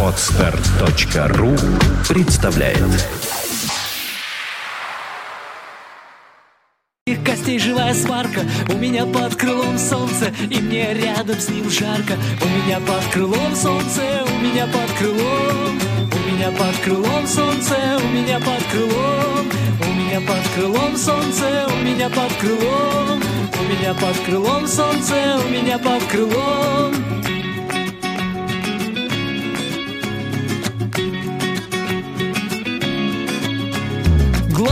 Отстар.ру представляет. Их костей живая сварка У меня под крылом солнце И мне рядом с ним жарко. У меня под крылом солнце У меня под крылом. У меня под крылом солнце У меня под крылом. У меня под крылом солнце У меня под крылом. У меня под крылом солнце У меня под крылом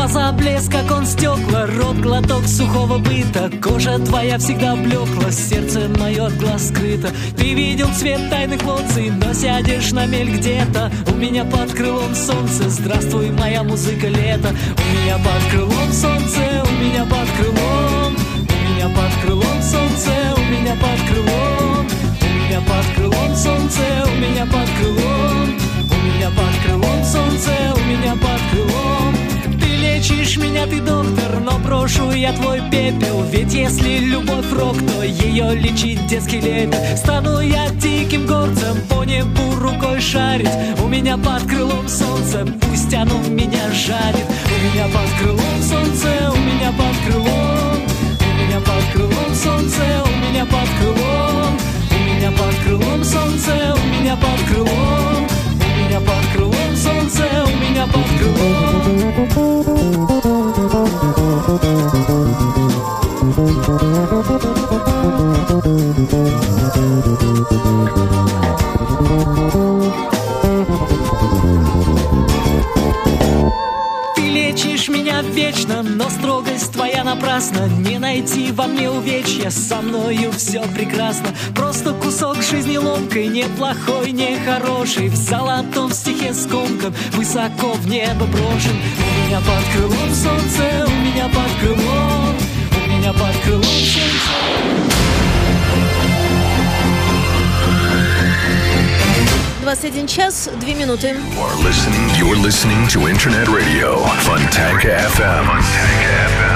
Глаза блеск, как он стекла, рот глоток сухого быта, Кожа твоя всегда блекла, сердце мое от глаз скрыто. Ты видел цвет тайных лоций, но сядешь на мель где-то. У меня под крылом солнце, здравствуй, моя музыка лето. У меня под крылом солнце, у меня под крылом. У меня под крылом солнце, у меня под крылом. У меня под крылом солнце, у меня под крылом. У меня под крылом солнце, у меня под крылом. Лечишь меня, ты доктор, но брошу я твой пепел. Ведь если любовь рок, то ее лечить детский лепет. Стану я диким горцем, по небу рукой шарить. У меня под крылом солнце, пусть оно меня жарит. У меня под крылом солнце, у меня под крылом. У меня под крылом солнце, у меня под крылом. У меня под крылом солнце, у меня под крылом. У меня под крылом солнце, у меня под вечно, но строгость твоя напрасна. Не найти во мне увечья, со мною все прекрасно. Просто кусок жизни ломкой, неплохой, не хороший В золотом стихе скомкан, высоко в небо брошен. У меня под крылом солнце, у меня под крылом У меня под крылом солнце 21 час, 2 минуты. You're listening, you're listening to Internet Radio Fontanka FM. James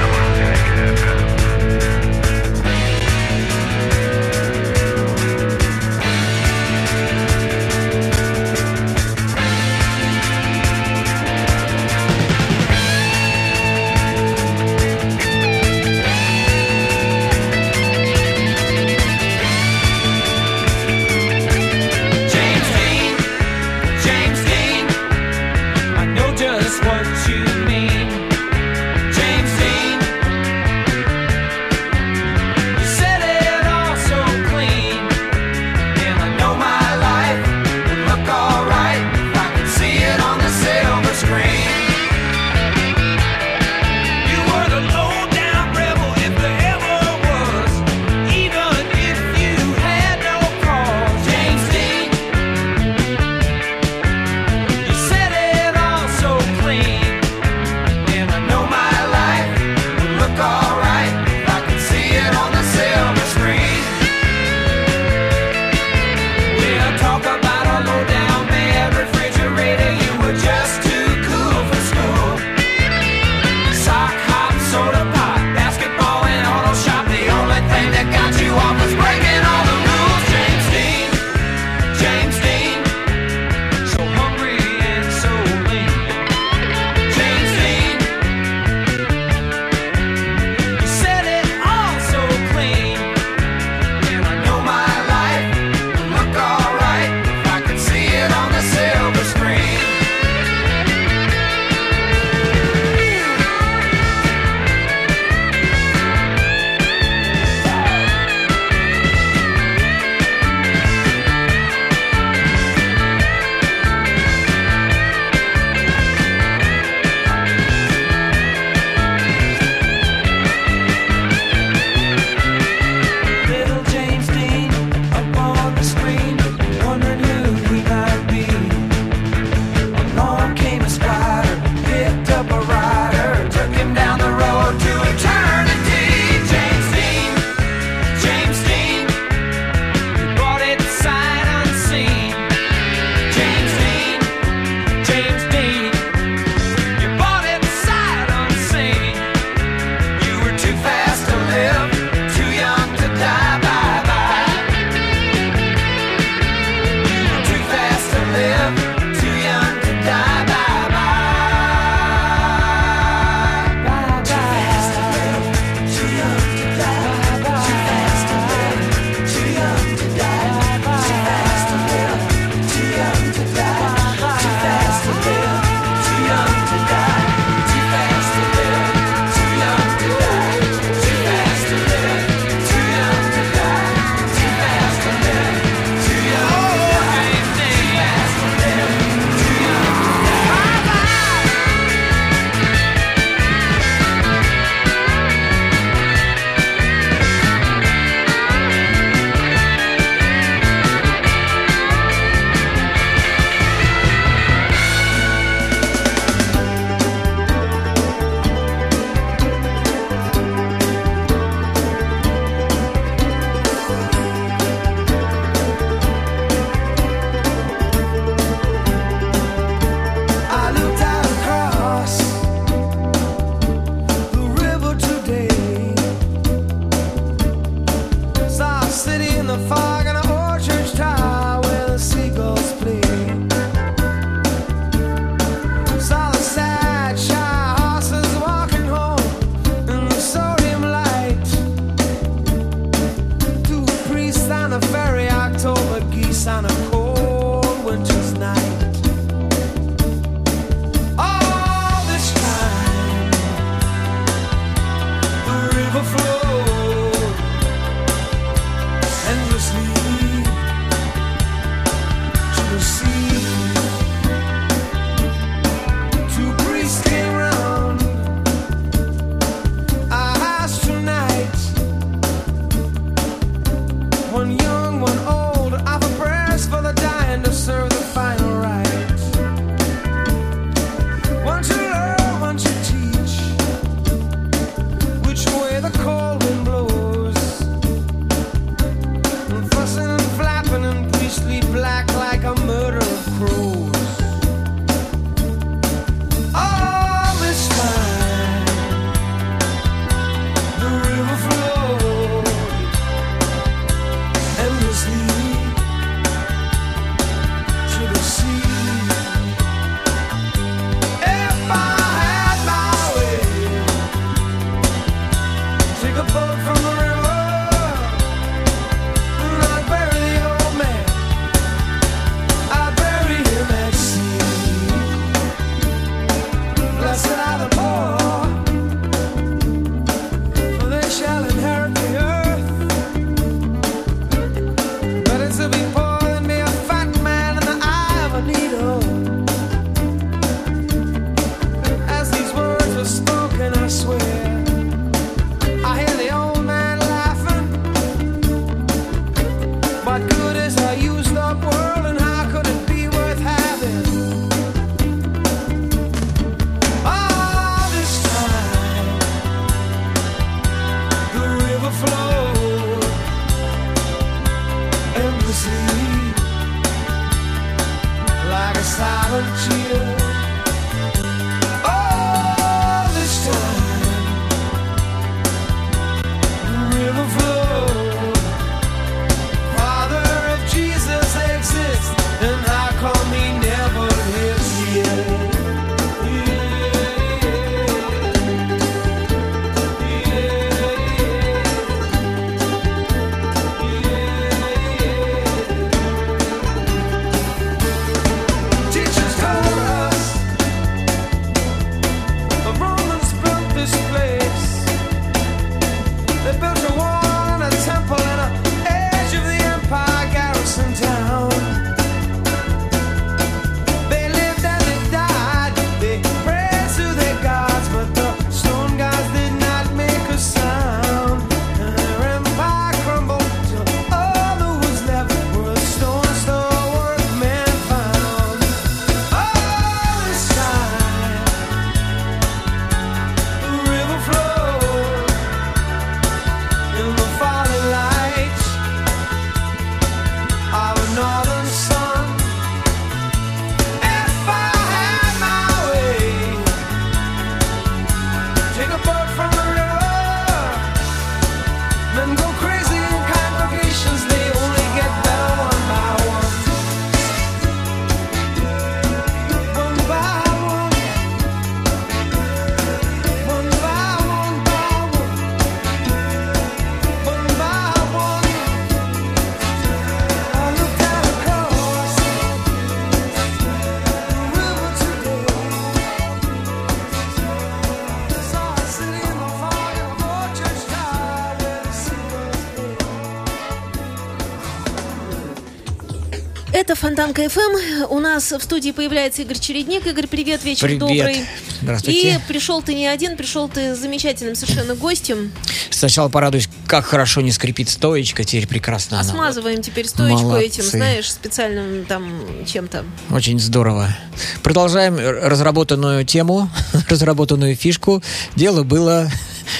Фонтанка ФМ. У нас в студии появляется Игорь Чередник. Игорь, привет, вечер привет. добрый. Здравствуйте. И пришел ты не один, пришел ты с замечательным совершенно гостем. Сначала порадуюсь, как хорошо не скрипит стоечка, теперь прекрасно. А она. смазываем теперь стоечку Молодцы. этим, знаешь, специальным там чем-то. Очень здорово. Продолжаем разработанную тему, разработанную фишку. Дело было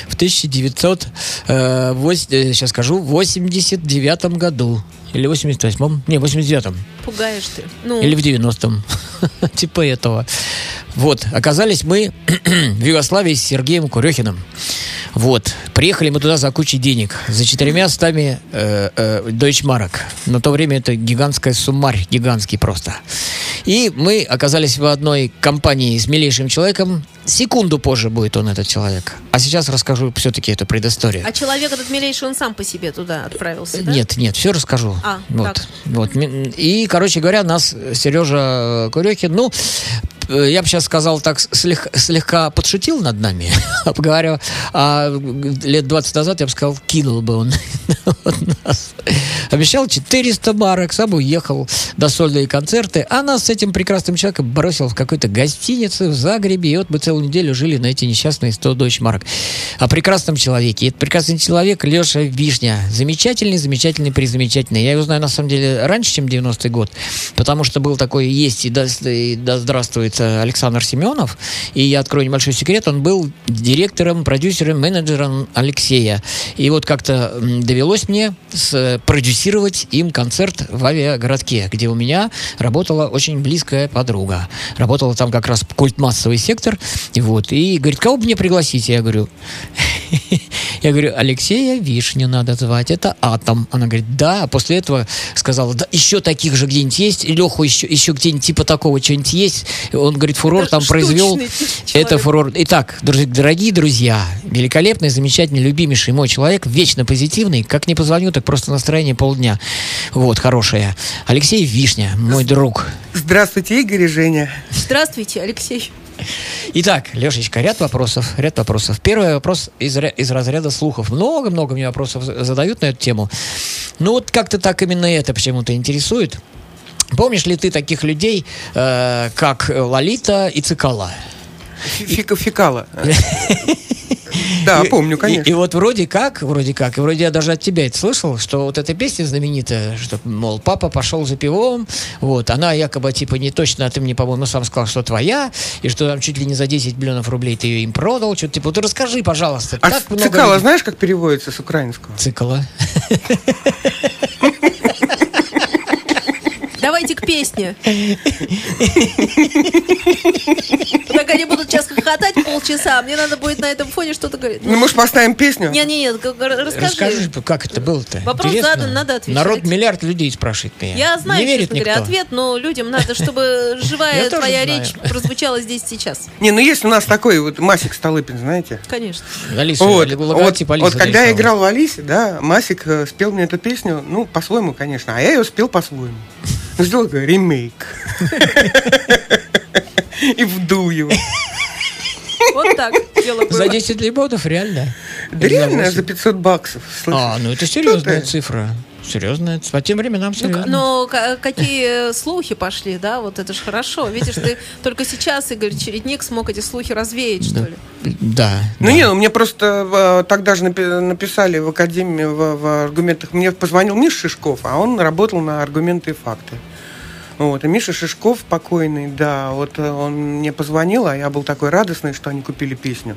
в 1900, э, 8, э, сейчас скажу, 89 году. Или 88-м? Не, 89-м. Пугаешь ты. Ну. Или в 90-м. типа этого. Вот, оказались мы в Югославии с Сергеем Курехиным. Вот, приехали мы туда за кучей денег, за четырьмя стами э, э, дойчмарок. На то время это гигантская суммарь, гигантский просто. И мы оказались в одной компании с милейшим человеком. Секунду позже будет он, этот человек. А сейчас расскажу все-таки эту предысторию. А человек этот милейший, он сам по себе туда отправился, да? Нет, нет, все расскажу. А, вот, так. вот. И, короче говоря, нас Сережа Курехин, ну, я бы сейчас сказал так, слег- слегка подшутил над нами, говорю, а лет 20 назад я бы сказал, кинул бы он нас. Обещал 400 марок, сам уехал до сольные концерты, а нас с этим прекрасным человеком бросил в какой-то гостинице в Загребе, и вот мы целую неделю жили на эти несчастные 100 дочь марок. О прекрасном человеке. И этот прекрасный человек Леша Вишня. Замечательный, замечательный, призамечательный. Я его знаю, на самом деле, раньше, чем 90-й год, потому что был такой, есть, и да, и да здравствует э, Александр Семенов, и я открою небольшой секрет, он был директором, продюсером, менеджером Алексея. И вот как-то довелось мне с- продюсировать им концерт в авиагородке, где у меня работала очень близкая подруга. Работала там как раз культмассовый сектор. И вот. И говорит, кого бы мне пригласить? Я говорю, я говорю, Алексея Вишню надо звать, это Атом. Она говорит, да. После этого сказала, да, еще таких же где-нибудь есть, Леху еще, еще где-нибудь типа такого что-нибудь есть. Он говорит, фурор Это там произвел. штучный Это человек. фурор. Итак, дорогие друзья, великолепный, замечательный, любимейший мой человек, вечно позитивный. Как не позвоню, так просто настроение полдня. Вот, хорошее. Алексей Вишня, мой друг. Здравствуйте, Игорь и Женя. Здравствуйте, Алексей. Итак, Лешечка, ряд вопросов, ряд вопросов. Первый вопрос из, из разряда слухов. Много-много мне вопросов за- задают на эту тему. Ну вот как-то так именно это почему-то интересует. Помнишь ли ты таких людей, э, как Лолита и Цикала? Фика фикала. Да, И- помню, и- конечно. И, вот вроде как, вроде как, и вроде я даже от тебя это слышал, что вот эта песня знаменитая, что, мол, папа пошел за пивом, вот, она якобы, типа, не точно, а ты мне, по-моему, сам сказал, что твоя, и что там чуть ли не за 10 миллионов рублей ты ее им продал, что-то типа, вот расскажи, пожалуйста, А много цикала людей- знаешь, как переводится с украинского? Цикала. Песне. Так они будут сейчас хохотать полчаса, мне надо будет на этом фоне что-то говорить. Ну, может, поставим песню? Нет, нет, нет, расскажи. Расскажи, как это было-то? Вопрос Интересно. задан, надо отвечать. Народ миллиард людей спрашивает меня. Я знаю, Не верит честно говоря, никто. ответ, но людям надо, чтобы живая твоя знаю. речь прозвучала здесь сейчас. Не, ну есть у нас такой вот Масик Столыпин, знаете? Конечно. Алису, Вот, логотип вот, Алисы вот когда я играл в Алисе, да, Масик э, спел мне эту песню, ну, по-своему, конечно, а я ее спел по-своему. Ну, сделал такой ремейк. И вдул его. Вот так дело было. За 10 лимонов, реально? Да реально, 8? за 500 баксов. А, ну это серьезная цифра. Серьезная. По тем временам Ну, серьезно. но ка- какие слухи пошли, да, вот это же хорошо. Видишь, ты только сейчас, Игорь Чередник, смог эти слухи развеять, что ли. Да. Ну да. не, ну мне просто э, тогда же напи- написали в Академии в, в аргументах. Мне позвонил Миша Шишков, а он работал на аргументы и факты. Вот, и Миша Шишков покойный, да, вот э, он мне позвонил, а я был такой радостный, что они купили песню.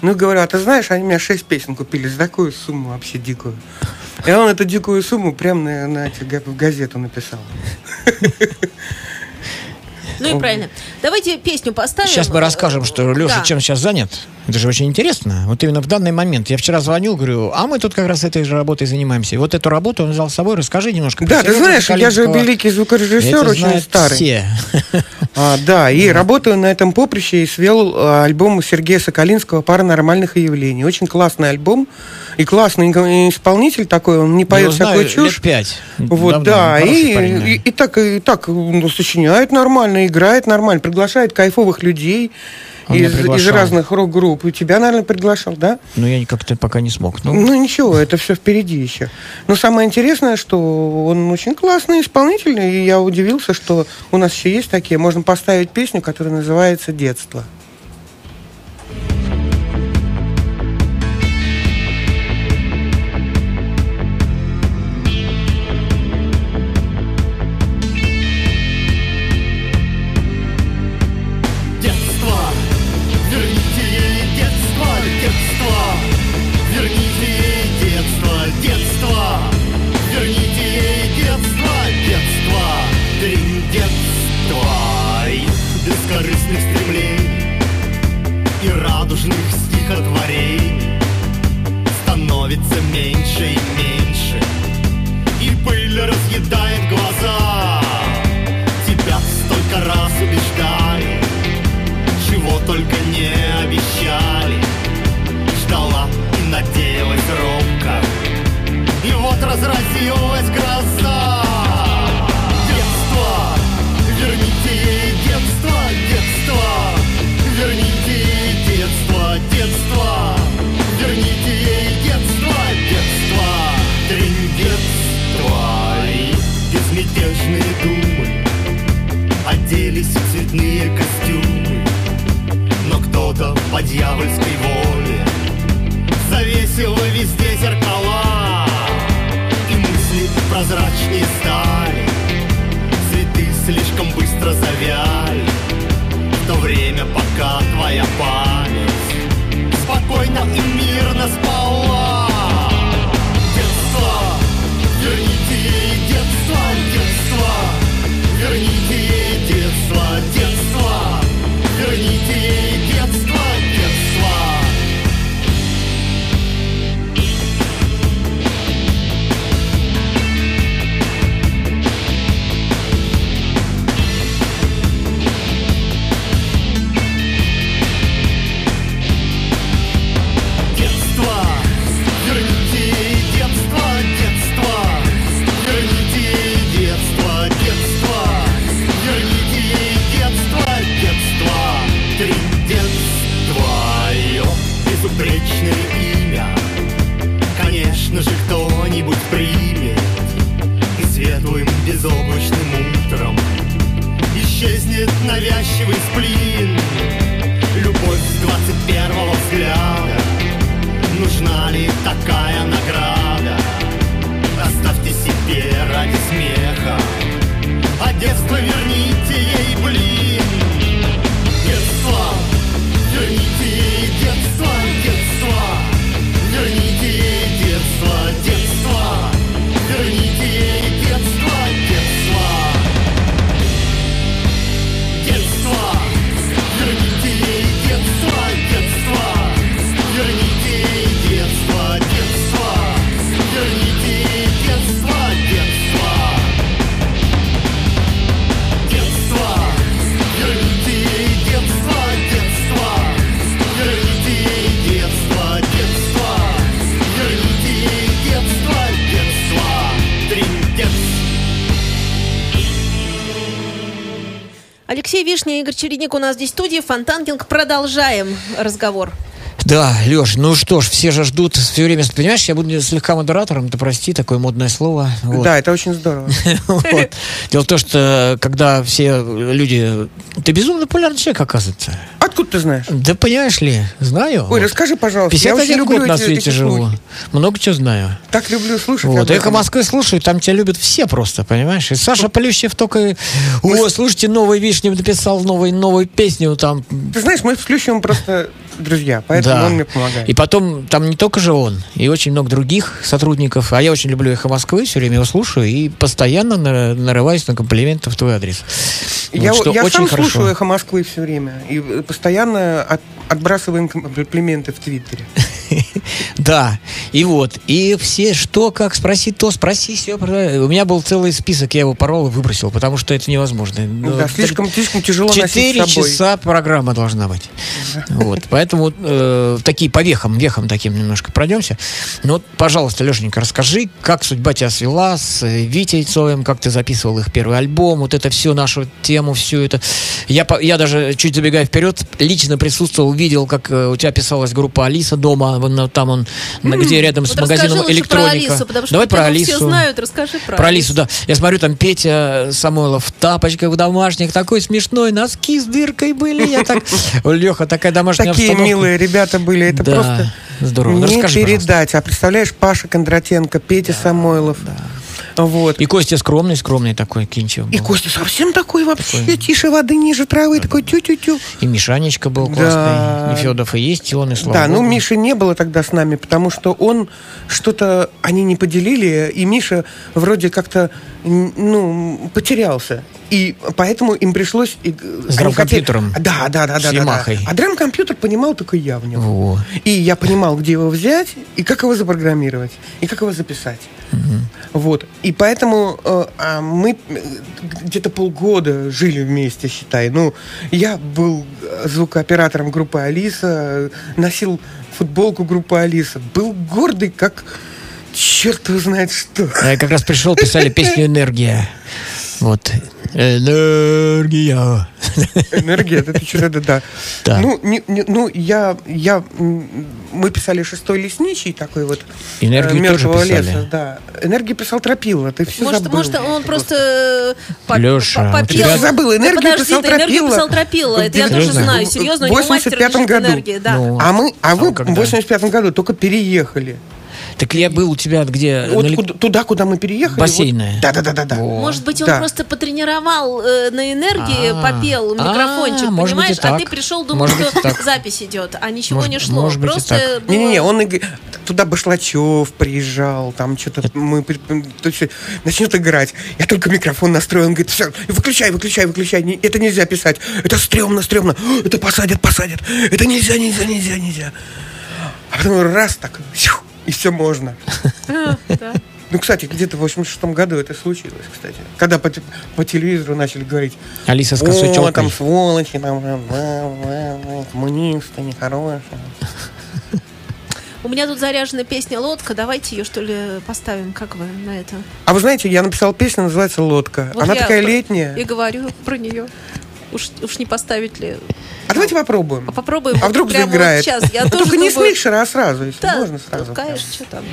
Ну, и говорю, а ты знаешь, они у меня шесть песен купили за такую сумму вообще дикую. И он эту дикую сумму прямо на, на в газету написал. Ну и правильно. Давайте песню поставим. Сейчас мы расскажем, что Леша Да. чем сейчас занят. Это же очень интересно. Вот именно в данный момент. Я вчера звоню, говорю, а мы тут как раз этой же работой занимаемся. И вот эту работу он взял с собой. Расскажи немножко. про Да, ты знаешь, я же великий звукорежиссер, Это очень старый. все. А, да, и работаю на этом поприще и свел а, альбом Сергея Соколинского «Паранормальных явлений». Очень классный альбом и классный исполнитель такой, он не поет знаю всякую чушь. лет пять. Вот, Давно, да, и, парень, и, и так, и так ну, сочиняет нормально, играет нормально, приглашает кайфовых людей Он из, из разных рок-групп. И тебя, наверное, приглашал, да? Но я как-то пока не смог. Ну, Ну ничего, это все впереди еще. Но самое интересное, что он очень классный исполнитель, и я удивился, что у нас еще есть такие. Можно поставить песню, которая называется. Детство, мысли прозрачнее стали. Цветы слишком быстро завяли. В то время, пока твоя память Спокойно и мирно спала А детство верните ей, блин Алексей Вишня, Игорь Чередник у нас здесь в студии. Фонтанкинг. Продолжаем разговор. Да, Леш, ну что ж, все же ждут все время. Понимаешь, я буду слегка модератором, ты прости, такое модное слово. Вот. Да, это очень здорово. Вот. Дело в том, что когда все люди... Ты безумно популярный человек, оказывается. Откуда ты знаешь? Да понимаешь ли, знаю. Ой, Вот. расскажи, пожалуйста. Я очень 51 люблю год на эти- свете эти живу. Много чего знаю. Так люблю слушать. Вот, эхо. Москвы слушают, там тебя любят все просто, понимаешь? И Саша Плющев только... О, слушайте, новый Вишнев написал новую, новую песню там. Ты знаешь, мы с Плющевым просто друзья, поэтому Да. он мне помогает. И потом, там не только же он, и очень много других сотрудников. А я очень люблю «Эхо Москвы», все время его слушаю и постоянно на- нарываюсь на комплименты в твой адрес. Вот, Я, что я сам хорошо. слушаю «Эхо Москвы» все время. И постоянно от- отбрасываем комплименты в Твиттере. Да, и вот, и все, что, как, спроси то, спроси все. У меня был целый список, я его порол и выбросил, потому что это невозможно. Ну, да, слишком, слишком тяжело Четыре часа программа должна быть. Вот, поэтому э, такие по вехам, вехам таким немножко пройдемся. Ну вот, пожалуйста, Лешенька, расскажи, как судьба тебя свела с э, Витей Цоем, как ты записывал их первый альбом, вот это все, нашу тему, все это. Я, я даже, чуть забегая вперед, лично присутствовал, видел, как э, у тебя писалась группа Алиса дома, вон, там он, на- где рядом с Вот магазином расскажи лучше электроника. про Алису, потому что Давай про Алису. все знают. Расскажи про, Про Алису, да. Я смотрю, там Петя Самойлов в тапочках в домашних, такой смешной, носки с дыркой были. Я так... Леха, такая домашняя Такие обстановка. милые ребята были. Это Да, просто здорово. Ну, не расскажи, передать. А представляешь, Паша Кондратенко, Петя Самойлов. Вот. И Костя скромный, скромный такой, Кинчев. И был. Костя совсем такой вообще, Такой. тише воды, ниже травы, такой тю-тю-тю. И Мишанечка был Да. классный. И Федов и есть, и он, и слава Да, ну богу. Миши не было тогда с нами, потому что он что-то, они не поделили, и Миша вроде как-то, ну, потерялся. И поэтому им пришлось... и, С драм-компьютером. хотели- Да, да, да, да, да, да. А драм-компьютер понимал только я в нем. Во. И я понимал, где его взять, и как его запрограммировать, и как его записать. Вот. И поэтому э, а мы э, где-то полгода жили вместе, считай. Ну, я был э, звукооператором группы Алиса, э, носил футболку группы Алиса, был гордый, как черт его знает что. Я как раз пришел, писали песню «Энергия». Вот. Энергия. Энергия, это что-то, да, да. Да. Ну, не- не- ну, я, я, мы писали шестой лесничий такой вот. Энергию э, тоже «Мертвого писали? леса, да. Энергию писал Тропила, ты все Может, забыл. может, он просто э, по- Лёша, по- вот попел. ребят- Забыл, энергию да, подожди, писал ты, энергию Тропила. писал Тропила. Это я тоже знаю. Серьезно, у В него мастер 85-м году. энергии. Да. Ну, А мы, а вы А когда? в 85 году только переехали. Так я был у тебя где? Вот на куда- туда, куда мы переехали. Бассейная. Да, да, да, да, да. Во. Может быть, он Да. просто потренировал э, на энергии, А, попел микрофончик, а, быть, понимаешь? и а ты пришел, думал, Может быть, что так. запись идет, а ничего Может- не шло. может быть, просто так. было- Не-не-не, он туда Башлачев приезжал, там что-то мы начнет играть. Я только микрофон настроил, он говорит, все, выключай, выключай, выключай, это нельзя писать, это стрёмно, стрёмно, это посадят, посадят, это нельзя, нельзя, нельзя, нельзя. А потом раз так, сью, и все можно. Да. Ну, кстати, где-то в 86 году это случилось, кстати. Когда по, по телевизору начали говорить, Алиса с о, косой челкой. там сволочи, там коммунисты, нехорошие. У меня тут заряжена песня «Лодка». Давайте ее, что ли, поставим. Как вы на это? А вы знаете, я написал песню, называется «Лодка». Вот Она такая летняя. И говорю про нее. Уж, уж не поставить ли? А давайте попробуем. А попробуем. А вдруг прямо вот заиграет? сейчас. Я Ну, тоже Только не с думаю- микшера, а сразу, если Да, можно сразу. ну, конечно, что там.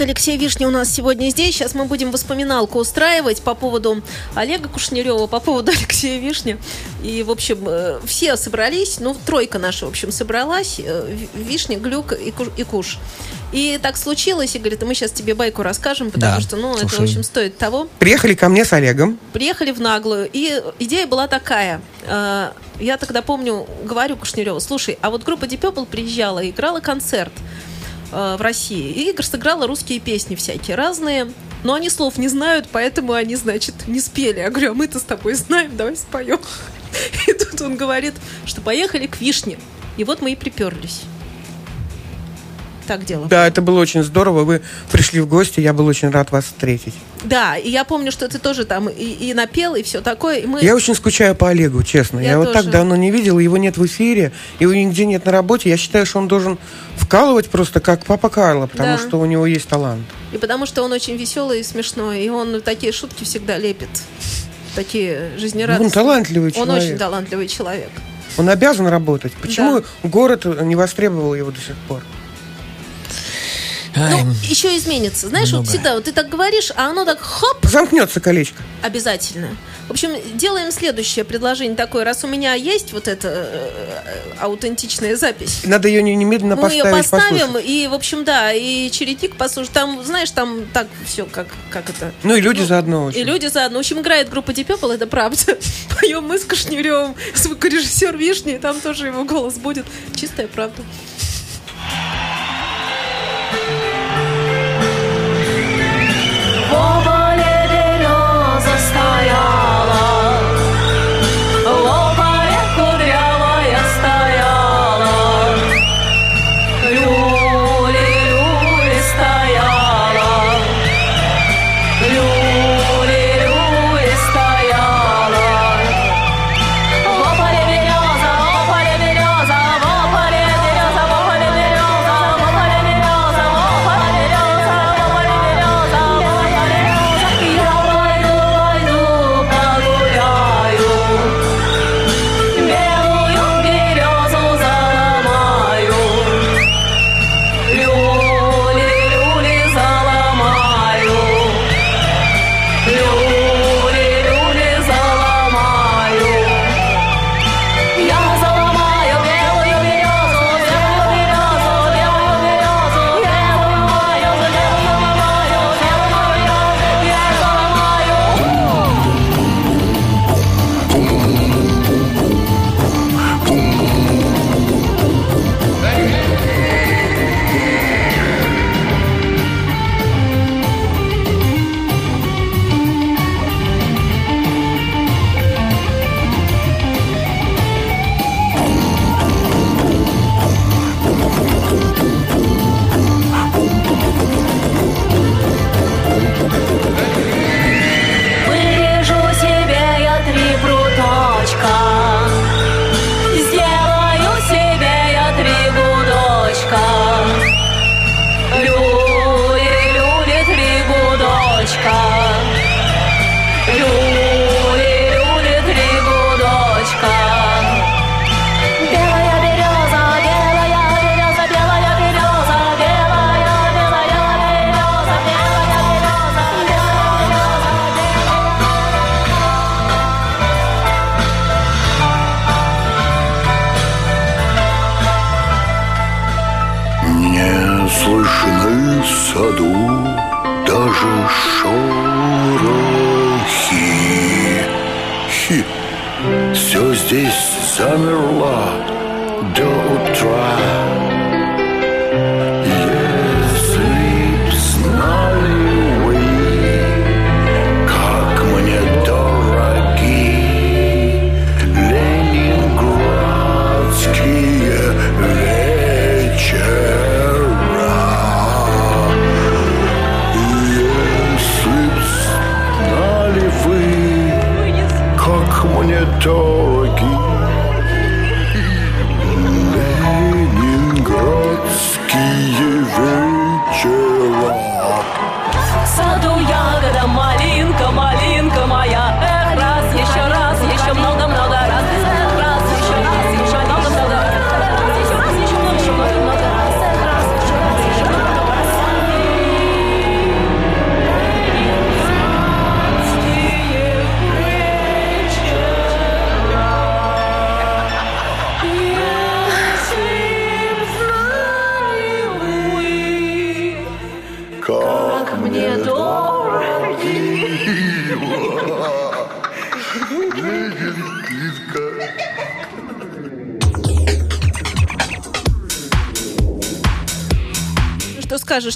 Чередник, Алексей Вишня у нас сегодня здесь. Сейчас мы будем воспоминалку устраивать по поводу Олега Кушнерева, по поводу Алексея Вишня. И, в общем, э, все собрались, ну, тройка наша, в общем, собралась. э, Ви- Вишня, Глюк и Куш. И, Куш. и так случилось, Игорь, это мы сейчас тебе байку расскажем, потому Да, что, ну, это, в общем, стоит того. Приехали ко мне с Олегом. Приехали в наглую, и идея была такая. Э, Я тогда помню, говорю Кушнереву, слушай, а вот группа Deep Purple приезжала и играла концерт э, в России. И сыграла русские песни всякие разные. но они слов не знают, поэтому они, значит, не спели. Я говорю, а мы-то с тобой знаем, давай споем. И тут он говорит, что поехали к Вишне. И вот мы и приперлись. Так дело. Да, это было очень здорово. Вы пришли в гости, я был очень рад вас встретить. Да, и я помню, что ты тоже там и, и напел, и все такое. И мы... Я очень скучаю по Олегу, честно. Я Я, вот тоже. так давно не видел, его нет в эфире, его нигде нет на работе. Я считаю, что он должен вкалывать просто как папа Карло, потому Да. что у него есть талант. И потому что он очень веселый и смешной, и он такие шутки всегда лепит. Такие жизнерадостные. Он талантливый Он человек. очень талантливый человек. Он обязан работать. Почему город не востребовал его до сих пор? Ай, Ну, еще изменится. Знаешь, вот много. всегда вот ты так говоришь, а оно так хоп, Замкнется колечко. обязательно. В общем, делаем следующее предложение такое. Раз у меня есть вот эта э, аутентичная запись, Надо ее не- немедленно мы ее поставить, поставим, послушать. и, в общем, да, и чередник послушать. Там, знаешь, там так все, как, как это... Ну и люди заодно И очень. люди заодно. В общем, играет группа Deep Purple, это правда. Поем мы с Кашниревым, звукорежиссер Вишни, там тоже его голос будет. Чистая правда. Sinai Allah.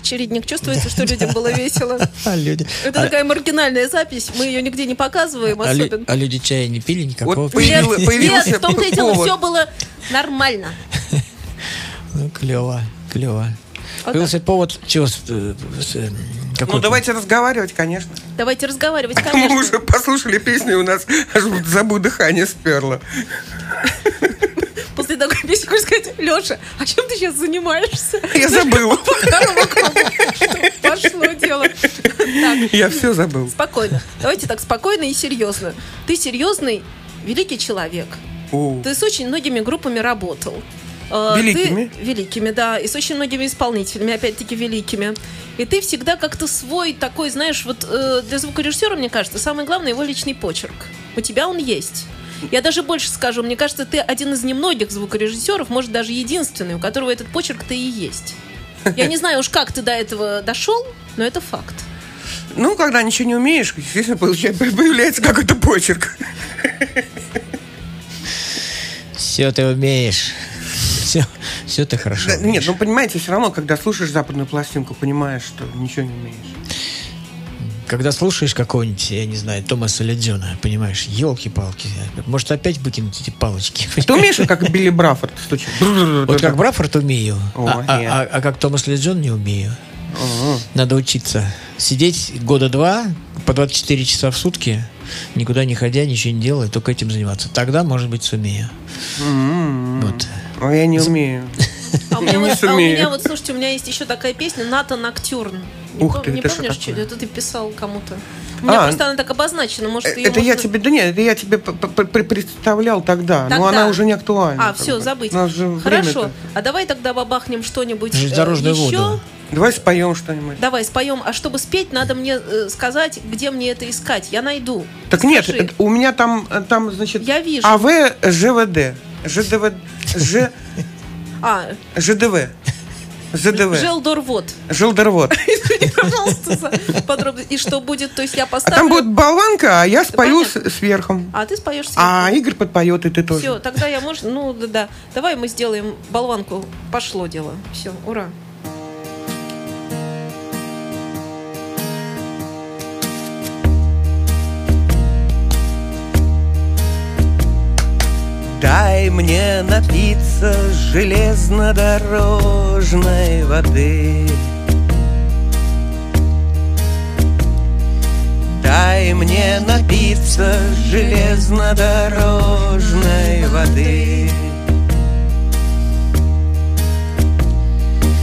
Чередник? Чувствуется, что людям было весело? А люди, Это а- такая маргинальная запись, мы ее нигде не показываем а особенно. а люди чая не пили никакого? Нет, в том-то и дело, все было нормально. Ну, клево, клево. Появился повод, чего, э, э, какой Ну, давайте разговаривать, конечно. Давайте разговаривать, Мы конечно. уже послушали песню, у нас аж забу дыхание сперло. После такой песни хочешь сказать, Леша, ты сейчас занимаешься? Я забыл. Пошло дело. Я все забыл. спокойно. Давайте так, спокойно и серьезно. Ты серьезный, великий человек. Ты с очень многими группами работал. Э, Великими? ты- великими, да. И с очень многими исполнителями, опять-таки, великими. И ты всегда как-то свой такой, знаешь, вот э, для звукорежиссера, мне кажется, самое главное его личный почерк. У тебя он есть. Я даже больше скажу, мне кажется, ты один из немногих звукорежиссеров, может, даже единственный, у которого этот почерк-то и есть. Я не знаю уж, как ты до этого дошел, но это факт. Ну, когда ничего не умеешь, естественно, появляется какой-то почерк. Все ты умеешь. Все, все ты хорошо. Да, умеешь. Нет, ну понимаете, все равно, когда слушаешь западную пластинку, понимаешь, что ничего не умеешь. Когда слушаешь какого-нибудь, я не знаю, Томаса Леджона, понимаешь, елки-палки, может опять выкинуть эти палочки. Ты умеешь, как Билли Браффорд стучать? Вот как Браффорд умею, а, а- а- а как Томас Леджон не умею. Надо учиться. Сидеть года два, по 24 часа в сутки, никуда не ходя, ничего не делая, только этим заниматься. Тогда, может быть, сумею. Вот. А я не умею. А у меня вот, слушайте, у меня есть еще такая песня «Ната Ноктюрн». Не, Ух пом- ты, не это что помнишь, такое? это ты писал кому-то? У меня А, просто она так обозначена, может, ее Это я можно- тебе, да нет, это я тебе представлял тогда, но Тогда. она уже не актуальна. А, все, бы. забыть. Хорошо. время-то. А давай тогда бабахнем что-нибудь э, еще. Давай споем что-нибудь. Давай споем. А чтобы спеть, надо мне э, сказать, где мне это искать. Я найду. Так нет, Скажи. это у меня там, э, там значит, Я вижу. АВ ЖВД. ЖДВ, Ж, А, ЖДВ. ЗДВ. Желдорвод. Желдорвод. Извини, пожалуйста, за подробности. И что будет? То есть я А поставлю... там будет болванка, а я спою сверху. А ты споешь А Игорь подпоет, и ты тоже. Все, тогда я, может, ну да, да. Давай мы сделаем болванку. Пошло дело. Все, ура. Мне напиться железнодорожной воды. Дай мне напиться железнодорожной воды.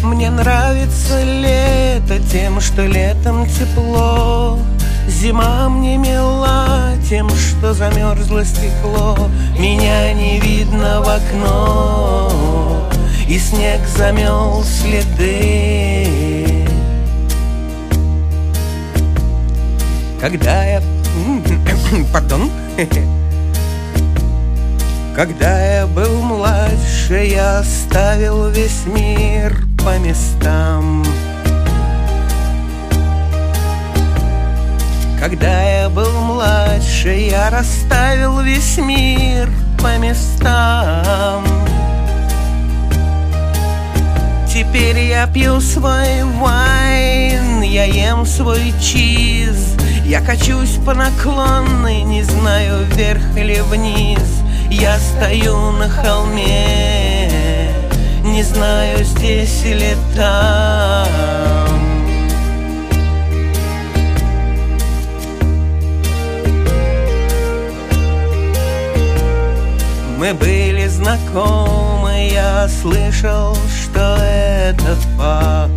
Мне нравится лето тем, что летом тепло. Зима мне мила тем, что замерзло стекло. Меня не видно в окно, и снег замел следы. Когда я... Пардон. Когда я был младше, я оставил весь мир по местам. Когда я был младше, я расставил весь мир по местам. Теперь я пью свой вайн, я ем свой чиз, я качусь по наклонной, не знаю вверх или вниз. Я стою на холме, не знаю здесь или там. Мы были знакомы, я слышал, что это факт.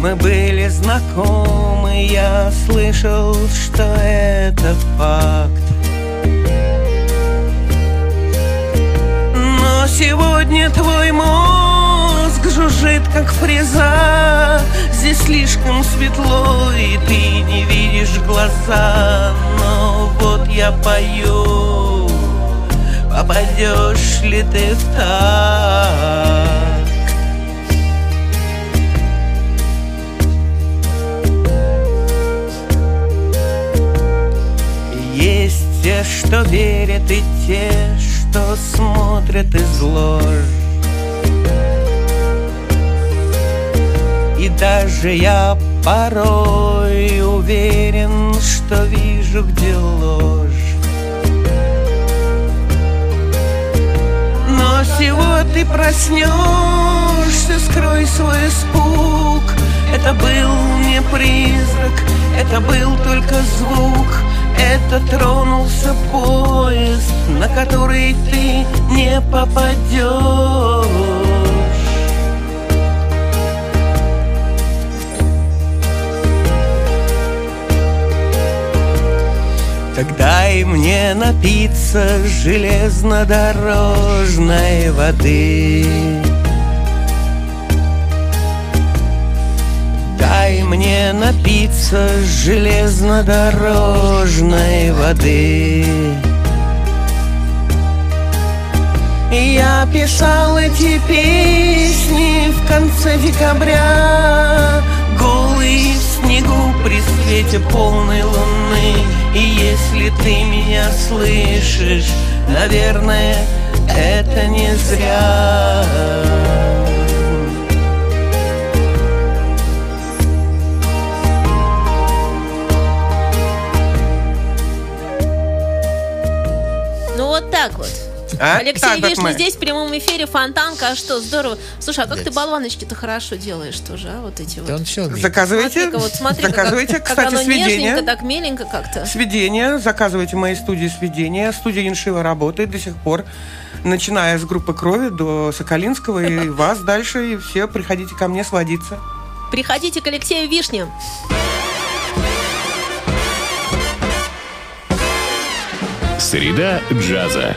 Мы были знакомы, я слышал, что это факт. Но сегодня твой мозг жужжит, как фреза. Здесь слишком светло, и ты не видишь глаза. Но вот я пою, попадешь ли ты в так? Есть те, что верят, и те, что смотрят из ложь. Даже я порой уверен, что вижу, где ложь. Но всего ты проснешься, скрой свой испуг. Это был не призрак, это был только звук. Это тронулся поезд, на который ты не попадешь. Так дай мне напиться железнодорожной воды. Дай мне напиться железнодорожной воды. Я писал эти песни в конце декабря Голый в снегу при свете полной луны И если ты меня слышишь, наверное, это не зря Ну вот так вот. А? Алексей Так Вишня мы. здесь в прямом эфире, фонтанка, а что, здорово. Слушай, а как ты болваночки-то хорошо делаешь тоже, а, вот эти Да вот. он все умеет. Заказывайте, вот смотри, заказывайте, как, кстати, как оно сведения. нежненько, так миленько как-то. Сведения, заказывайте в моей студии сведения. Студия Иншива работает до сих пор, начиная с группы крови до Соколинского и вас дальше, и все приходите ко мне сводиться. Приходите к Алексею Вишне. Среда джаза.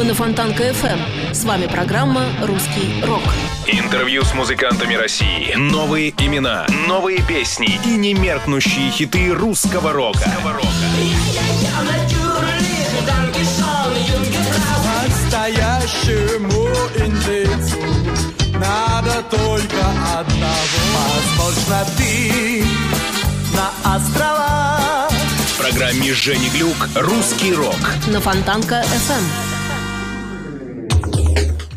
Вы на Фонтанка FM. С вами программа «Русский рок». Интервью с музыкантами России. Новые имена, новые песни и немеркнущие хиты русского рока. Настоящему индейцу надо только одного. Возможно, ты на островах В программе Жени Глюк «Русский рок». На Фонтанка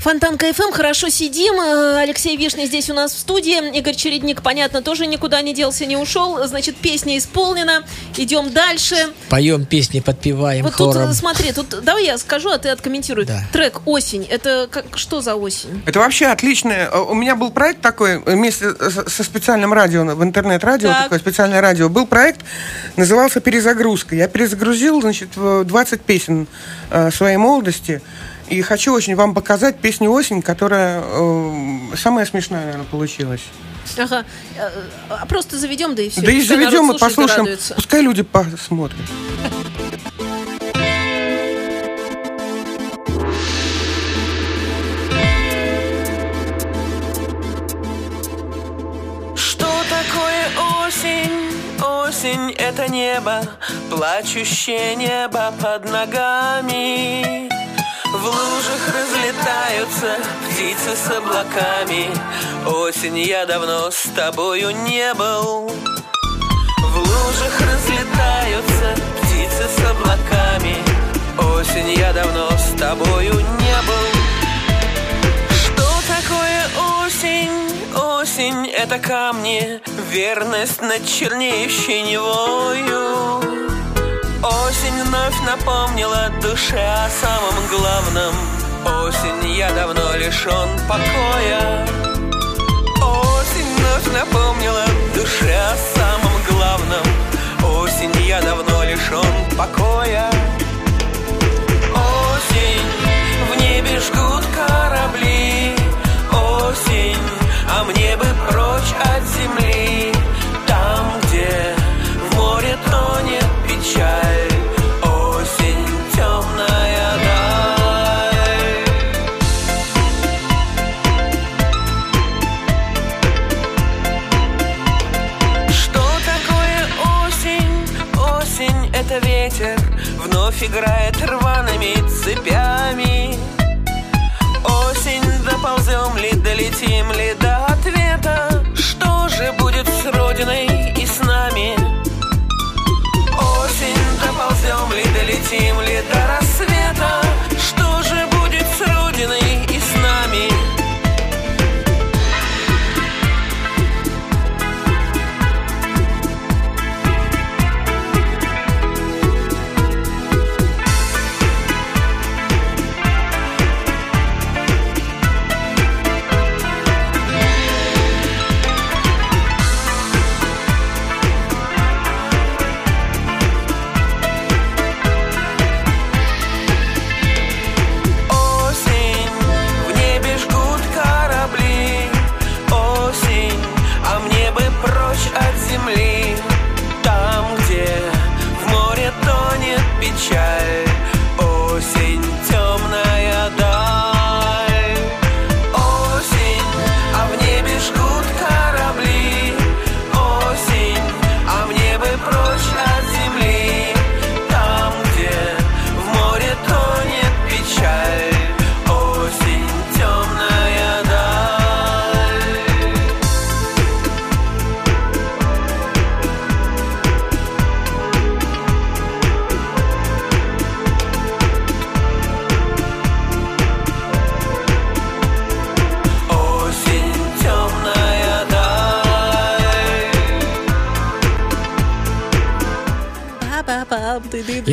FM. Фонтанка FM, хорошо сидим. Э, Алексей Вишня здесь у нас в студии. Игорь Чередник, понятно, тоже никуда не делся, не ушел. Значит, песня исполнена. Идем дальше. Поем песни, подпеваем Вот тут, хором. э, смотри, тут давай я скажу, а ты откомментируй. Да. Трек «Осень». Это как, что за осень? Это вообще отличное. Э, У меня был проект такой, вместе с- со специальным радио, в интернет-радио, Так. такое специальное радио. Был проект, назывался «Перезагрузка». Я перезагрузил, значит, в 20 песен своей молодости. И хочу очень вам показать песню «Осень», которая э, самая смешная, наверное, получилась. Ага. Э, А просто заведем, да и все. да и заведем и послушаем. Пускай люди посмотрят. Что такое осень? Осень — это небо, плачущее небо под ногами. В лужах разлетаются птицы с облаками. Осень, я давно с тобою не был. В лужах разлетаются птицы с облаками. Осень, я давно с тобою не был. Что такое осень? Осень — это камни, верность над чернеющей невою. Осень вновь напомнила душе о самом главном. Осень, я давно лишен покоя. Осень вновь напомнила душе о самом главном. Осень, я давно лишен покоя. Осень, в небе жгут корабли. Осень, а мне бы прочь от земли. Ветер Вновь играет рваными цепями. Осень, доползем ли, долетим ли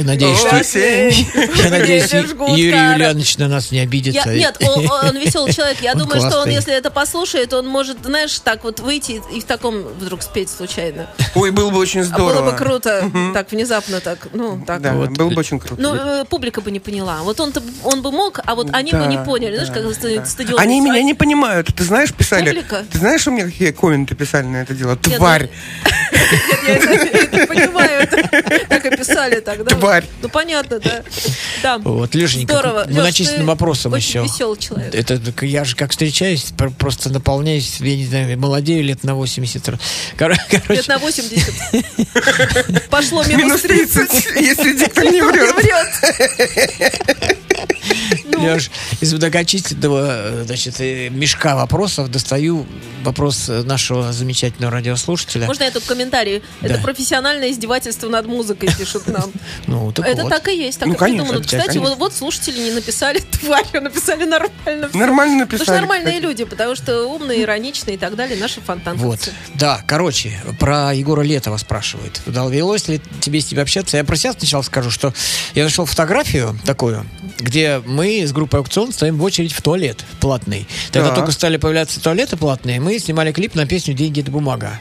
Я надеюсь, что... Я надеюсь, Юрий. Юлианович на нас не обидится. нет, он, он веселый человек. Я Он думаю, что он, если это послушает, он может, знаешь, так вот выйти и в таком вдруг спеть случайно. Ой, было бы очень здорово. было бы круто. Так, внезапно так. Ну, так. Да, Вот. было бы очень круто. Ну, э, публика бы не поняла. Вот он-то, он бы мог, а вот они бы не поняли. Знаешь, как стадион. Они меня не понимают. Ты знаешь, писали... Публика? Ты знаешь, у меня какие комменты писали на это дело? Тварь! Я это, понимаю. Так и писали тогда. Тварь. Ну, понятно, да. Да. Вот, Лешенька, Здорово. многочисленным ты вопросам очень еще. веселый человек. Это так я же как встречаюсь, пр- просто наполняюсь, я не знаю, молодею лет на 80. Кор- Лет Короче, на 80. Пошло минус Минус 30. 30, если диктор не врет. Врет. Ну, Леш, из многочисленного э, значит, э, мешка вопросов достаю вопрос э, нашего замечательного радиослушателя. Можно я тут комментарий? Это Да. профессиональное издевательство над музыкой, пишут нам. Ну, так Это вот. так и есть, так Ну, и конечно, придумано. конечно. Кстати, вот, вот слушатели не написали тварь, а написали нормально. Нормально Потому что написали. нормальные кстати. люди, потому что умные, ироничные и так далее, наши фонтанковцы. Вот, да, короче, про Егора Летова спрашивает. Довелось ли тебе с ним общаться? Я про себя сначала скажу, что я нашел фотографию такую, где мы с группой «Аукцион» стоим в очередь в туалет платный. Тогда Так. только стали появляться туалеты платные, мы снимали клип на песню «Деньги – это бумага».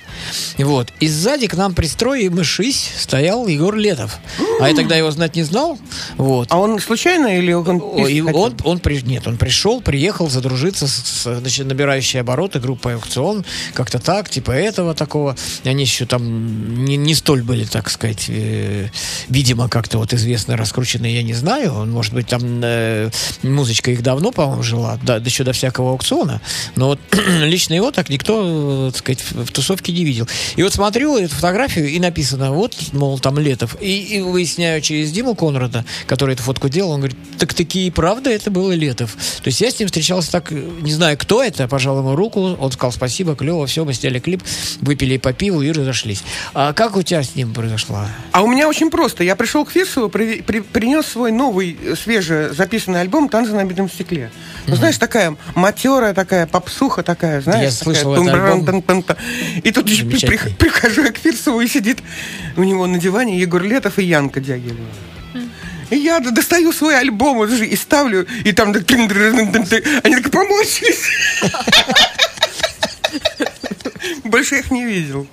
Вот. И сзади к нам при строе мышись стоял Егор Летов. А я тогда его знать не знал. Вот. А он случайно или он... И он, он, при- нет, он пришел, приехал задружиться с, с, значит, набирающей обороты группой аукцион, как-то так, типа этого такого. И Они еще там не, не столь были, так сказать, э, видимо, как-то вот известно раскрученные, я не знаю. Он, может быть, там э, музычка их давно, по-моему, жила, да, еще до всякого аукциона. Но вот лично его так никто, э, так сказать, в, тусовке не видел. И вот смотрю эту фотографию, и написано, вот, мол, там Летов. И, и выясняю через Диму Конрада, который эту фотку делал, он говорит, так таки и правда это было Летов. То есть я с ним встречался так, не знаю, кто это, пожал ему руку, он сказал спасибо, клево, все, мы сняли клип, выпили по пиву и разошлись. А как у тебя с ним произошла? А у меня очень просто. Я пришел к Фирсову, при- при- принес свой новый, э, записанный альбом «Танцы на битом стекле». Ну, знаешь, такая матерая такая, попсуха такая, знаешь. Я такая слышал этот. И тут прихожу я к Фирсову, и сидит у него на диване Егор Летов и Янка Дягилева. И я достаю свой альбом и ставлю, и там они так помочились. Больше я их не видел.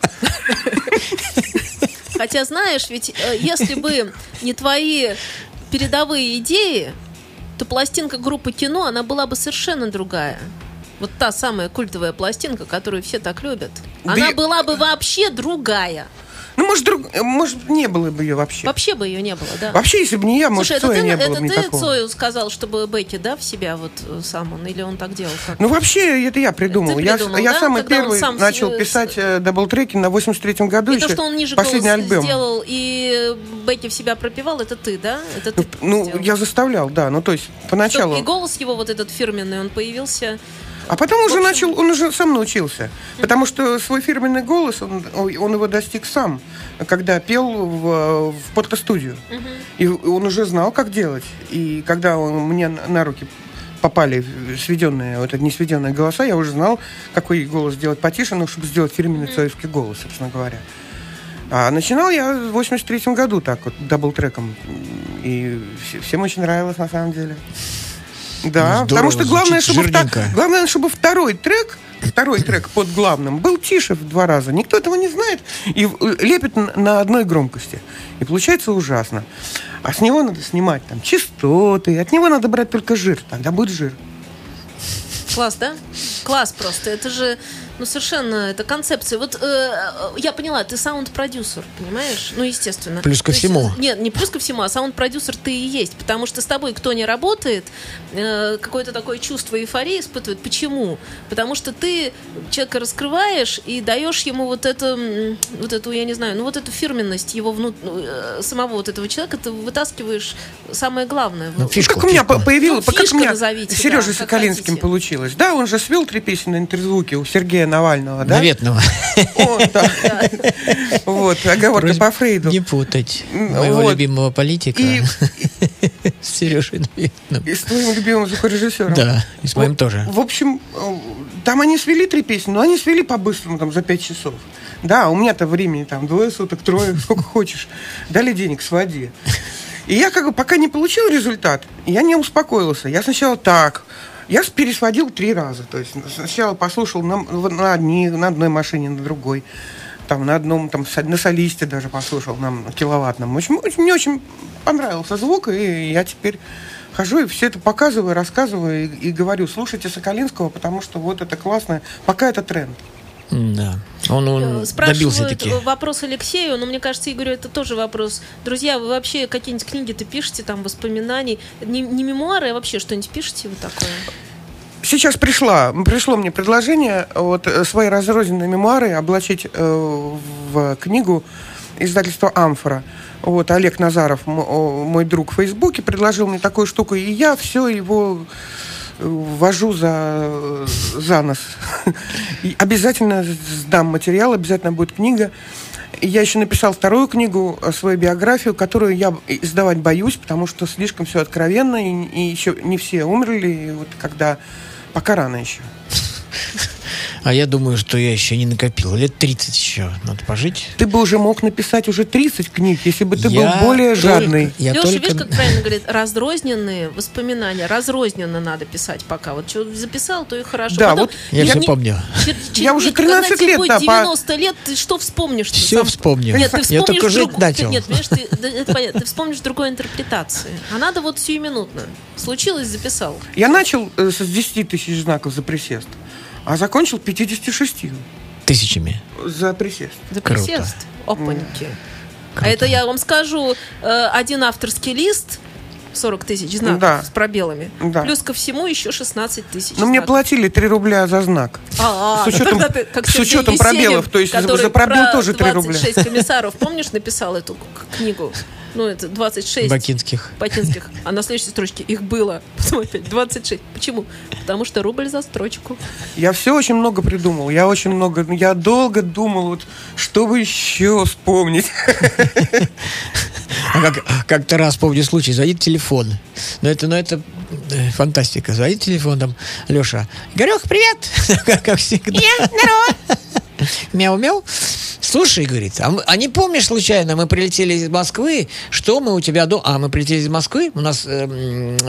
Хотя, знаешь, ведь э, если бы не твои передовые идеи, то пластинка группы кино, она была бы совершенно другая. Вот та самая культовая пластинка, которую все так любят. Да Она и- была бы вообще другая. Ну, может, друг... э, может, не было бы ее вообще. Вообще бы ее не было, да. Вообще, если бы не я, может, Слушай, это Цоя ты, не было это бы ты никакого. Цою сказал, чтобы Бекки, да, в себя вот э, сам он, или он так делал? Как? Ну, вообще, это я придумал. Ты я придумал, я да? самый Когда первый сам начал себе- писать э, даблтреки на 83-м году. и еще то, что он ниже последний альбом. сделал, и Бекки в себя пропевал, это ты, да? Это ты Ну, сделал? я заставлял, да. Ну, то есть, поначалу. И голос его вот этот фирменный, он появился. А потом уже общем- начал, он уже сам научился. Потому что свой фирменный голос, он, он его достиг сам, когда пел в, в подкастудию. И он уже знал, как делать. И когда он, мне на руки попали сведенные, вот эти не сведенные голоса, я уже знал, какой голос сделать потише, ну, чтобы сделать фирменный цоевский голос, собственно говоря. А начинал я в 83-м году так вот, даблтреком. И все- всем очень нравилось, на самом деле. Да, Ну, потому здорово, что главное, чтобы, жирненько. главное, чтобы второй трек, второй трек под главным был тише в два раза. Никто этого не знает и в- лепит на одной громкости. И получается ужасно. А с него надо снимать там частоты, от него надо брать только жир, тогда будет жир. Класс, да? Класс просто. Это же, ну, совершенно, это концепция. Вот э, я поняла, ты саунд-продюсер, понимаешь? Ну, естественно. Плюс ко То есть, всему. э, Нет, не плюс ко всему, а саунд-продюсер ты и есть. Потому что с тобой кто не работает, э, какое-то такое чувство эйфории испытывает. Почему? Потому что ты человека раскрываешь и даешь ему вот это, вот эту, я не знаю, ну, вот эту фирменность его внут... ну, э, самого вот этого человека, ты вытаскиваешь самое главное. Ну, Вот. фишку, как у меня появилось, Ну, как у меня назовите, с Сережей да, Соколинским хотите. получилось. Да, он же свел три песни на интерзвуке у Сергея Навального, да? Наветного. Вот, да. Вот, оговорка Просьба по Фрейду. Не путать моего вот. любимого политика И- с Сережей Наветным. И с твоим любимым звукорежиссером. Да, и с моим тоже. В общем, э, там они свели три песни, но они свели по-быстрому, там, за пять часов. Да, у меня-то времени там двое суток, трое, сколько хочешь. Дали денег, своди. И я как бы пока не получил результат, я не успокоился. Я сначала так, я пересводил три раза. То есть сначала послушал на, на, одни, на одной машине, на другой. Там на одном, там, на солисте даже послушал, на киловаттном. Общем, очень- мне очень понравился звук, и я теперь хожу и все это показываю, рассказываю и, и говорю, слушайте Соколинского, потому что вот это классно. Пока это тренд. Да. Он, он Э, добился Спрашивают таки. вопрос Алексею, но мне кажется, Игорю, это тоже вопрос. Друзья, вы вообще какие-нибудь книги-то пишете, там, воспоминаний? Не, не мемуары, а вообще что-нибудь пишете вы такое? Сейчас пришла, пришло мне предложение вот э, свои разрозненные мемуары облачить э, в книгу издательства «Амфора». Вот Олег Назаров, мой друг в Фейсбуке, предложил мне такую штуку, и я все его ввожу за, за нос. И обязательно сдам материал, обязательно будет книга. Я еще написал вторую книгу, э, свою биографию, которую я издавать боюсь, потому что слишком все откровенно, и, и еще не все умерли, и вот когда пока рано еще. А я думаю, что я еще не накопил. Лет 30 еще надо пожить. Ты бы уже мог написать уже 30 книг, если бы ты Я был более только- жадный. Я Леша, только... видишь, как правильно говорит, разрозненные воспоминания, разрозненно надо писать пока. Вот что записал, то и хорошо. Да, Потом вот Я Я все не- помню. чер- Я уже через- когда 13 тебе лет, будет да, по- 90 лет, ты что вспомнишь? Всё сам? вспомню. Нет, ты Я вспомнишь только жить друг- начал. Нет, понимаешь, ты, это понятно, ты вспомнишь другой интерпретации. А надо вот сиюминутно. Случилось, записал. Я начал э, с 10 тысяч знаков за присест, а закончил 56 Тысячами. за присест. За Круто. присест. Опаньки. А это я вам скажу, э, один авторский лист 40 тысяч знаков Да. с пробелами. Да. Плюс ко всему еще 16 тысяч Но мне знаков. платили 3 рубля за знак. А, С учетом- ты, как с учетом Есенин, пробелов, то есть за- пробел про тоже 3 рубля. 26 комиссаров, помнишь, написал эту книгу? Ну, это 26 Бакинских. бакинских. А на следующей строчке их было. Потом опять 26. Почему? Потому что рубль за строчку. Я все очень много придумал. Я очень много, я долго думал, вот, что бы еще вспомнить. А как, как-то раз помню случай, звонит телефон. Но это, но это э, фантастика. Звонит телефон, там, Леша, Игорек, привет! Как- Как всегда. Мяу-мяу. Слушай, говорит, а, мы- а не помнишь случайно, мы прилетели из Москвы, что мы у тебя до... А, мы прилетели из Москвы, у нас э,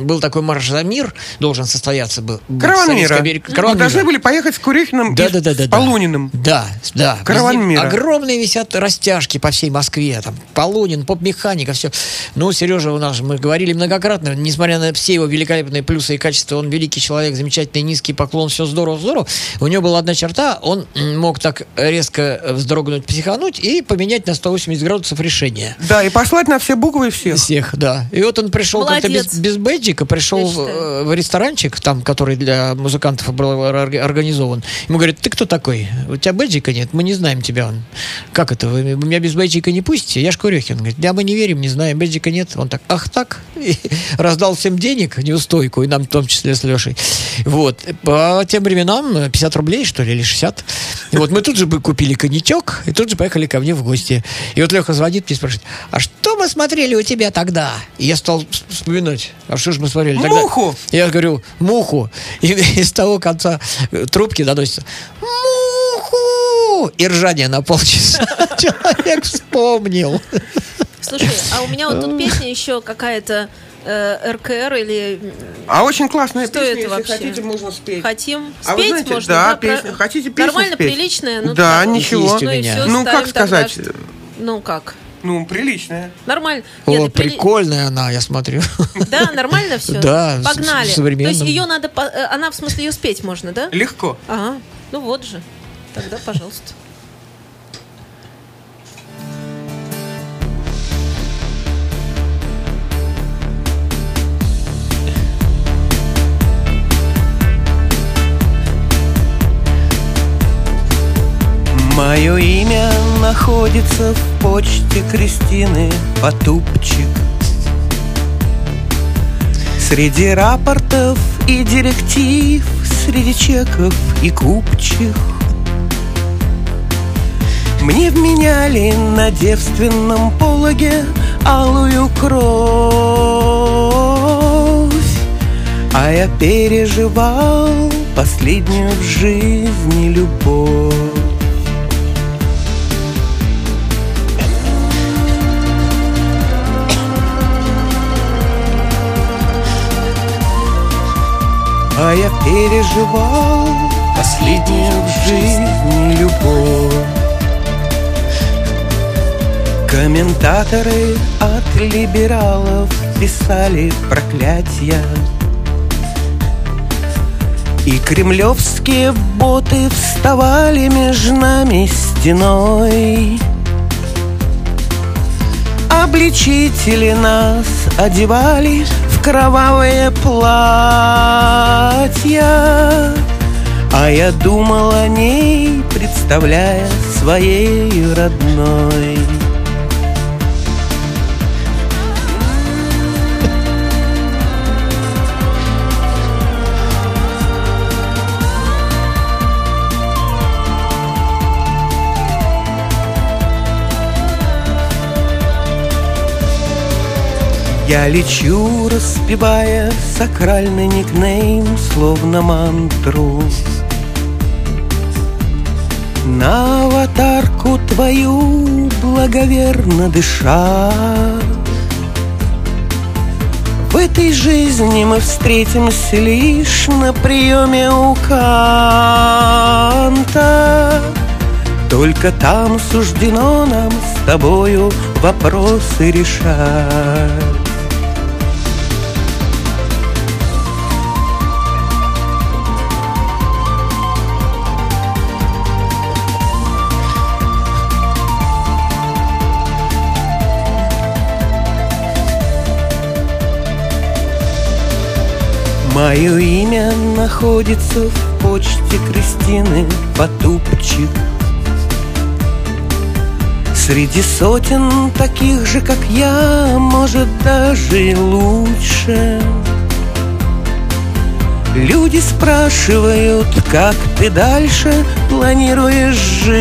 был такой марш за мир, должен состояться был. Караван мира. Мы Караван должны мира. были поехать с Курехиным Да, и да, да, да, с. Полуниным. Да, да. Караван мира. Огромные висят растяжки по всей Москве. Там Полунин, поп-механика, все. Ну, Сережа у нас, мы говорили многократно, несмотря на все его великолепные плюсы и качества, он великий человек, замечательный, низкий поклон, все здорово, здорово. У него была одна черта, он мог так резко вздрогнуть психануть и поменять на 180 градусов решение. Да, и послать на все буквы всех. Всех, да. И вот он пришел как-то без, без бейджика, пришел в, э, в ресторанчик, там, который для музыкантов был орг- организован. Ему говорят, ты кто такой? У тебя бейджика нет, мы не знаем тебя. Он, как это, вы меня без бейджика не пустите? Я Шкурехин. Он говорит, да, мы не верим, не знаем, бейджика нет. Он так, ах так? И раздал всем денег, неустойку, и нам в том числе с Лешей. Вот. По тем временам э, 50 рублей, что ли, или 60. И вот мы тут же бы купили коньячок, и тут же поехали ко мне в гости. И вот Леха звонит мне и спрашивает, а что мы смотрели у тебя тогда? И я стал вс- вспоминать, а что же мы смотрели тогда? Муху! Я говорю, муху. И из того конца э, трубки доносится, муху! И ржание на полчаса. Человек вспомнил. Слушай, а у меня вот тут песня еще какая-то э, РКР или А очень классная Что песня, это если вообще? хотите, можно спеть. хотим А вы спеть знаете, можно, да, про- песню. Хотите песню Нормально, спеть? приличная, ну Да, так. ничего. Есть у Ну и меня. Ну, как тогда, сказать? что- Ну как? Ну, приличная. Нормально. О, Нет, прикольная она, я смотрю. Да, нормально все. Да, Погнали. с То есть ее надо, по- э, она в смысле ее спеть можно, да? Легко. Ага. Ну вот же. Тогда, пожалуйста. Мое имя находится в почте Кристины Потупчик. Среди рапортов и директив Среди чеков и купчих. Мне вменяли на девственном пологе Алую кровь А я переживал последнюю в жизни любовь А я переживал последнюю в жизни любовь. Комментаторы от либералов писали проклятия. И кремлевские боты вставали между нами стеной. Обличители нас одевали в кровавые платья А я думал о ней, представляя своей родной Я лечу, распевая сакральный никнейм, словно мантру. На аватарку твою благоверно дыша. В этой жизни мы встретимся лишь на приеме у Канта. Только там суждено нам с тобою вопросы решать Мое имя находится в почте Кристины Потупчик. Среди сотен таких же, как я, может даже и лучше. Люди спрашивают, как ты дальше планируешь жить?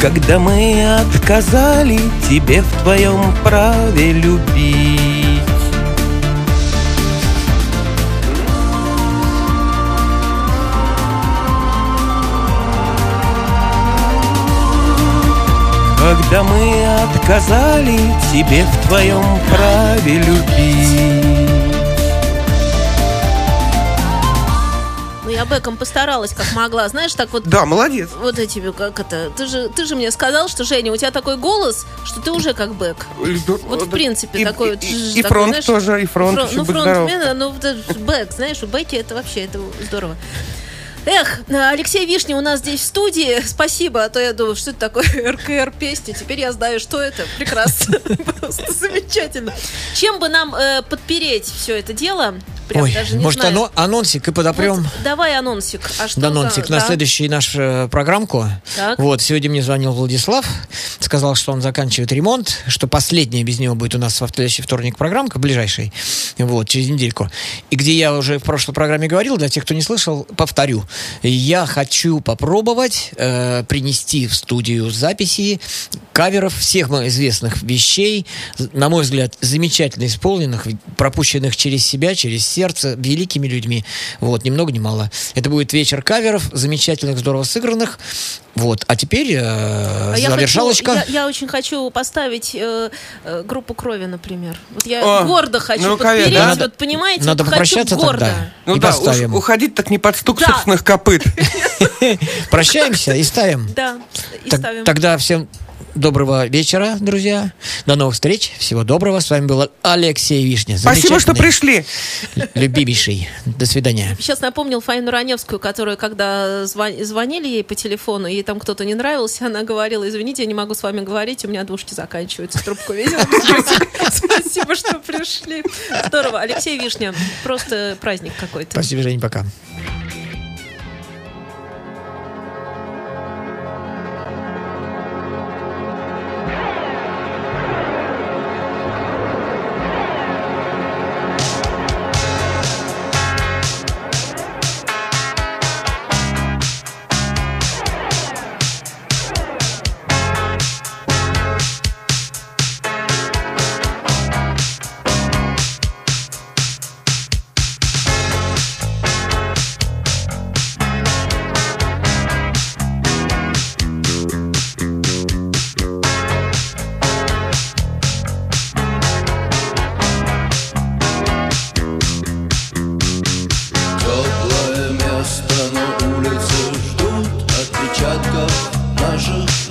Когда мы отказали тебе в твоем праве любить Когда мы отказали тебе в твоем праве любить Ну, я бэком постаралась, как могла. Знаешь, так вот... Да, молодец. Вот эти, как это... Ты же, ты же мне сказал, что, Женя, у тебя такой голос, что ты уже как бэк. Вот, в принципе, И- такой... и- вот, и- и такой, фронт знаешь, тоже, и фронт, фрон- еще Ну, фронтмен, ну, бэк, знаешь, у бэки это вообще, это здорово. Эх, Алексей Вишня у нас здесь в студии. Спасибо, а то я думаю, что это такое РКР песня. Теперь я знаю, что это. Прекрасно. Просто замечательно. Чем бы нам э, подпереть все это дело? Прям Ой, даже не может, знаю. ано- анонсик и подопрем? Вот давай анонсик. А что Да, за- анонсик на да. следующую нашу э, программку. Так. Вот, сегодня мне звонил Владислав, сказал, что он заканчивает ремонт, что последняя без него будет у нас во следующий вторник программка, ближайший, вот, через недельку. И где я уже в прошлой программе говорил, для тех, кто не слышал, повторю. Я хочу попробовать э, принести в студию записи каверов всех известных вещей, на мой взгляд, замечательно исполненных, пропущенных через себя, через сердце, великими людьми. Вот, ни много ни мало. Это будет вечер каверов, замечательных, здорово сыгранных. Вот, а теперь э, А я, хочу, завершалочка. я, я очень хочу поставить э, э, группу крови, например. Вот я О, гордо хочу ну, подпереть, да? вот понимаете, надо вот хочу попрощаться гордо. тогда. Ну и да, уж поставим. уходить так не под стук Да. собственных копыт. Прощаемся и ставим. Да, и ставим. Тогда всем доброго вечера, друзья. До новых встреч. Всего доброго. С вами был Алексей Вишня. Спасибо, что пришли. Любимейший. До свидания. Сейчас напомнил Фаину Раневскую, которая, когда звон- звонили ей по телефону, ей там кто-то не нравился, она говорила, извините, я не могу с вами говорить, у меня двушки заканчиваются, трубку видела. Спасибо, что пришли. Здорово. Алексей Вишня, просто праздник какой-то. Спасибо, Жень, пока. наших